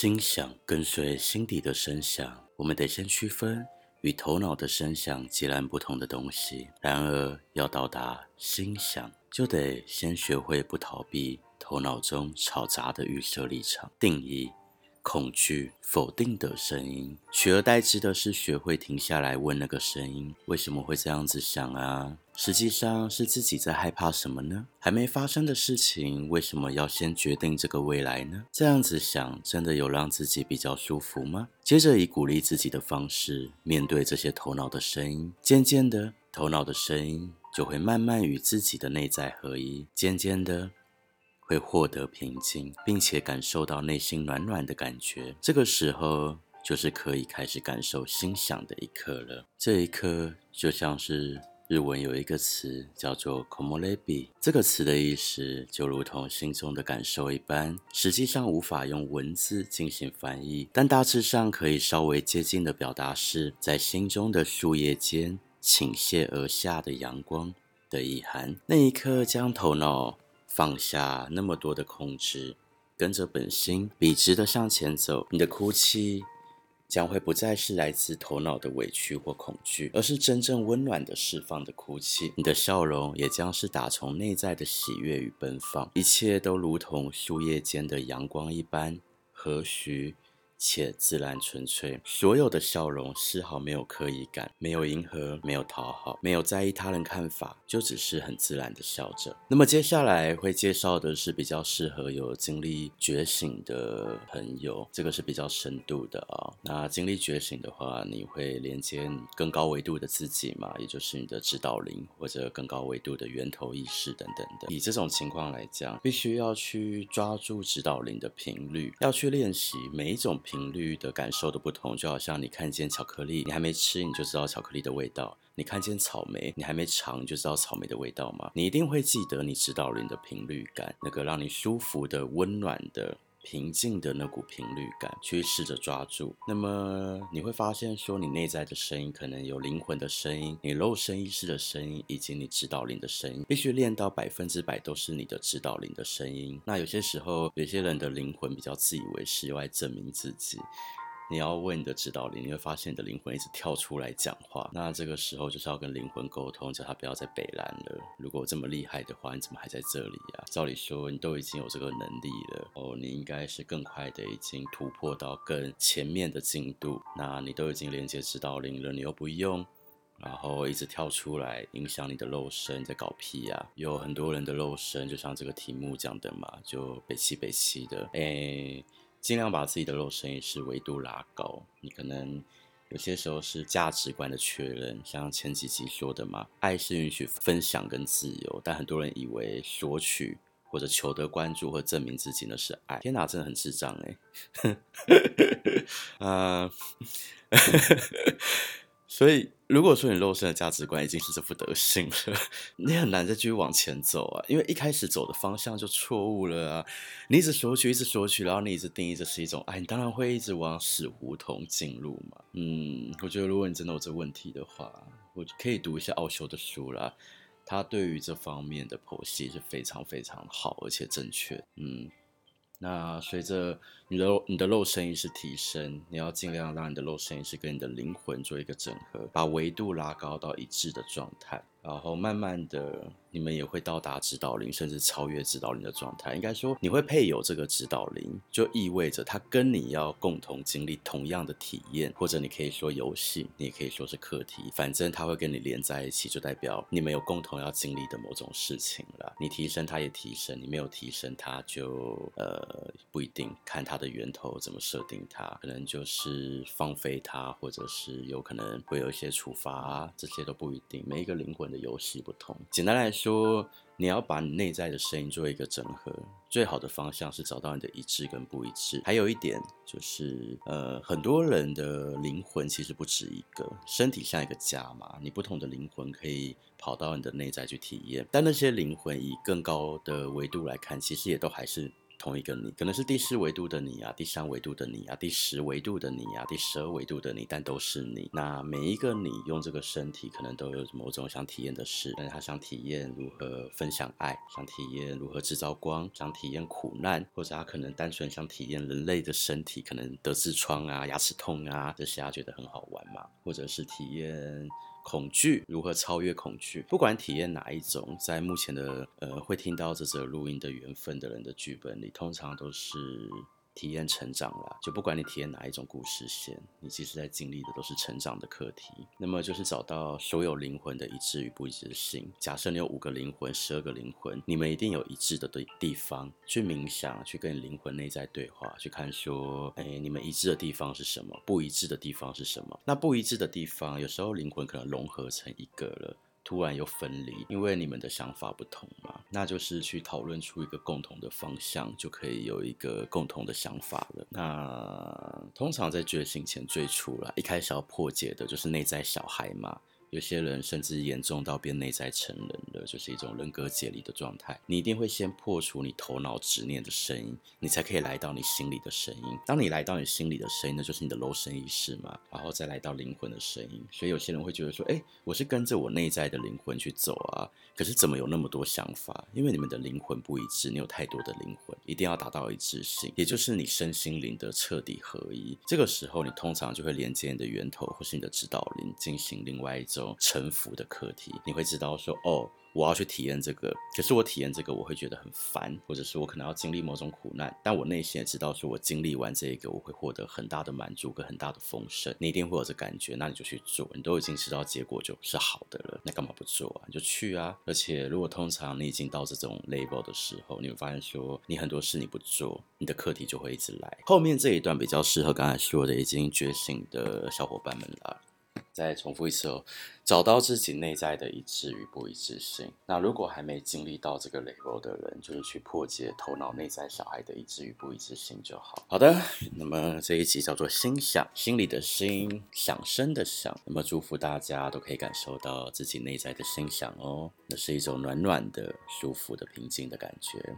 心想跟随心底的声响，我们得先区分与头脑的声响截然不同的东西。然而，要到达心想，就得先学会不逃避头脑中吵杂的预设立场、定义。恐惧、否定的声音，取而代之的是学会停下来问那个声音：为什么会这样子想啊？实际上是自己在害怕什么呢？还没发生的事情，为什么要先决定这个未来呢？这样子想，真的有让自己比较舒服吗？接着以鼓励自己的方式面对这些头脑的声音，渐渐的，头脑的声音就会慢慢与自己的内在合一，渐渐的。会获得平静，并且感受到内心暖暖的感觉。这个时候，就是可以开始感受心想的一刻了。这一刻，就像是日文有一个词叫做 “komorebi”，这个词的意思就如同心中的感受一般，实际上无法用文字进行翻译，但大致上可以稍微接近的表达是在心中的树叶间倾泻而下的阳光的意涵。那一刻，将头脑。放下那么多的控制，跟着本心笔直的向前走。你的哭泣将会不再是来自头脑的委屈或恐惧，而是真正温暖的释放的哭泣。你的笑容也将是打从内在的喜悦与奔放，一切都如同树叶间的阳光一般和煦。且自然纯粹，所有的笑容丝毫没有刻意感，没有迎合，没有讨好，没有在意他人看法，就只是很自然的笑着。那么接下来会介绍的是比较适合有经历觉醒的朋友，这个是比较深度的啊、那经历觉醒的话，你会连接更高维度的自己嘛，也就是你的指导灵或者更高维度的源头意识等等的。以这种情况来讲，必须要去抓住指导灵的频率，要去练习每一种。频率的感受的不同，就好像你看见巧克力，你还没吃，你就知道巧克力的味道；你看见草莓，你还没尝，你就知道草莓的味道吗？你一定会记得你知道了你的频率感，那个让你舒服的、温暖的。平静的那股频率感，去试着抓住。那么你会发现，说你内在的声音可能有灵魂的声音，你肉身意识的声音，以及你指导灵的声音，必须练到百分之百都是你的指导灵的声音。那有些时候，有些人的灵魂比较自以为是，又爱证明自己。你要问你的指导灵，你会发现你的灵魂一直跳出来讲话。那这个时候就是要跟灵魂沟通，叫他不要再北烂了。如果这么厉害的话，你怎么还在这里啊？照理说你都已经有这个能力了哦，你应该是更快的已经突破到更前面的进度。那你都已经连接指导灵了，你又不用，然后一直跳出来影响你的肉身，在搞屁呀、啊？有很多人的肉身，就像这个题目讲的嘛，就北七北七的，哎。尽量把自己的肉身意识维度拉高。你可能有些时候是价值观的确认，像前几集说的嘛，爱是允许分享跟自由，但很多人以为索取或者求得关注或证明自己呢是爱。天哪，真的很智障哎！啊 所以。如果说你肉身的价值观已经是这副德行了，你很难再继续往前走啊，因为一开始走的方向就错误了啊。你一直索取，一直索取，然后你一直定义这是一种爱，你当然会一直往死胡同进入嘛。嗯，我觉得如果你真的有这问题的话，我可以读一下奥修的书啦，他对于这方面的剖析是非常非常好而且正确。嗯。那随着你的你的肉身意识提升，你要尽量让你的肉身意识跟你的灵魂做一个整合，把维度拉高到一致的状态，然后慢慢的。你们也会到达指导灵，甚至超越指导灵的状态。应该说，你会配有这个指导灵，就意味着他跟你要共同经历同样的体验，或者你可以说游戏，你也可以说是课题。反正他会跟你连在一起，就代表你们有共同要经历的某种事情了。你提升，他也提升；你没有提升，他就呃不一定。看他的源头怎么设定它，可能就是放飞他，或者是有可能会有一些处罚，这些都不一定。每一个灵魂的游戏不同。简单来说。说你要把你内在的声音做一个整合，最好的方向是找到你的一致跟不一致。还有一点就是，呃，很多人的灵魂其实不止一个，身体像一个家嘛，你不同的灵魂可以跑到你的内在去体验，但那些灵魂以更高的维度来看，其实也都还是同一个你，可能是第四维度的你啊，第三维度的你啊，第十维度的你啊，第十二维度的你，但都是你。那每一个你用这个身体，可能都有某种想体验的事，但是他想体验如何分享爱，想体验如何制造光，想体验苦难，或者他可能单纯想体验人类的身体，可能得痔疮啊、牙齿痛啊这些，他觉得很好玩嘛，或者是体验。恐惧如何超越恐惧？不管体验哪一种，在目前的呃会听到这则录音的缘分的人的剧本里，通常都是。体验成长啦，就不管你体验哪一种故事线，你其实在经历的都是成长的课题。那么就是找到所有灵魂的一致与不一致性。假设你有五个灵魂、十二个灵魂，你们一定有一致的地地方。去冥想，去跟灵魂内在对话，去看说，哎，你们一致的地方是什么？不一致的地方是什么？那不一致的地方，有时候灵魂可能融合成一个了。突然又分离，因为你们的想法不同嘛，那就是去讨论出一个共同的方向，就可以有一个共同的想法了。那通常在觉醒前最初啦，一开始要破解的就是内在小孩嘛。有些人甚至严重到变内在成人了，就是一种人格解离的状态。你一定会先破除你头脑执念的声音，你才可以来到你心里的声音。当你来到你心里的声音，那就是你的肉身意识嘛，然后再来到灵魂的声音。所以有些人会觉得说，诶，我是跟着我内在的灵魂去走啊，可是怎么有那么多想法？因为你们的灵魂不一致，你有太多的灵魂，一定要达到一致性，也就是你身心灵的彻底合一。这个时候，你通常就会连接你的源头或是你的指导灵，进行另外一种。种臣服的课题，你会知道说，哦，我要去体验这个，可是我体验这个，我会觉得很烦，或者是我可能要经历某种苦难，但我内心也知道说，我经历完这一个，我会获得很大的满足跟很大的丰盛。你一定会有这感觉，那你就去做，你都已经知道结果就是好的了，那干嘛不做啊？你就去啊！而且如果通常你已经到这种 level 的时候，你会发现说，你很多事你不做，你的课题就会一直来。后面这一段比较适合刚才说的已经觉醒的小伙伴们了。再重复一次哦，找到自己内在的一致与不一致性。那如果还没经历到这个 level 的人，就是去破解头脑内在小孩的一致与不一致性就好。好的，那么这一集叫做心想，心里的心，想声的想。那么祝福大家都可以感受到自己内在的心想哦，那是一种暖暖的、舒服的、平静的感觉。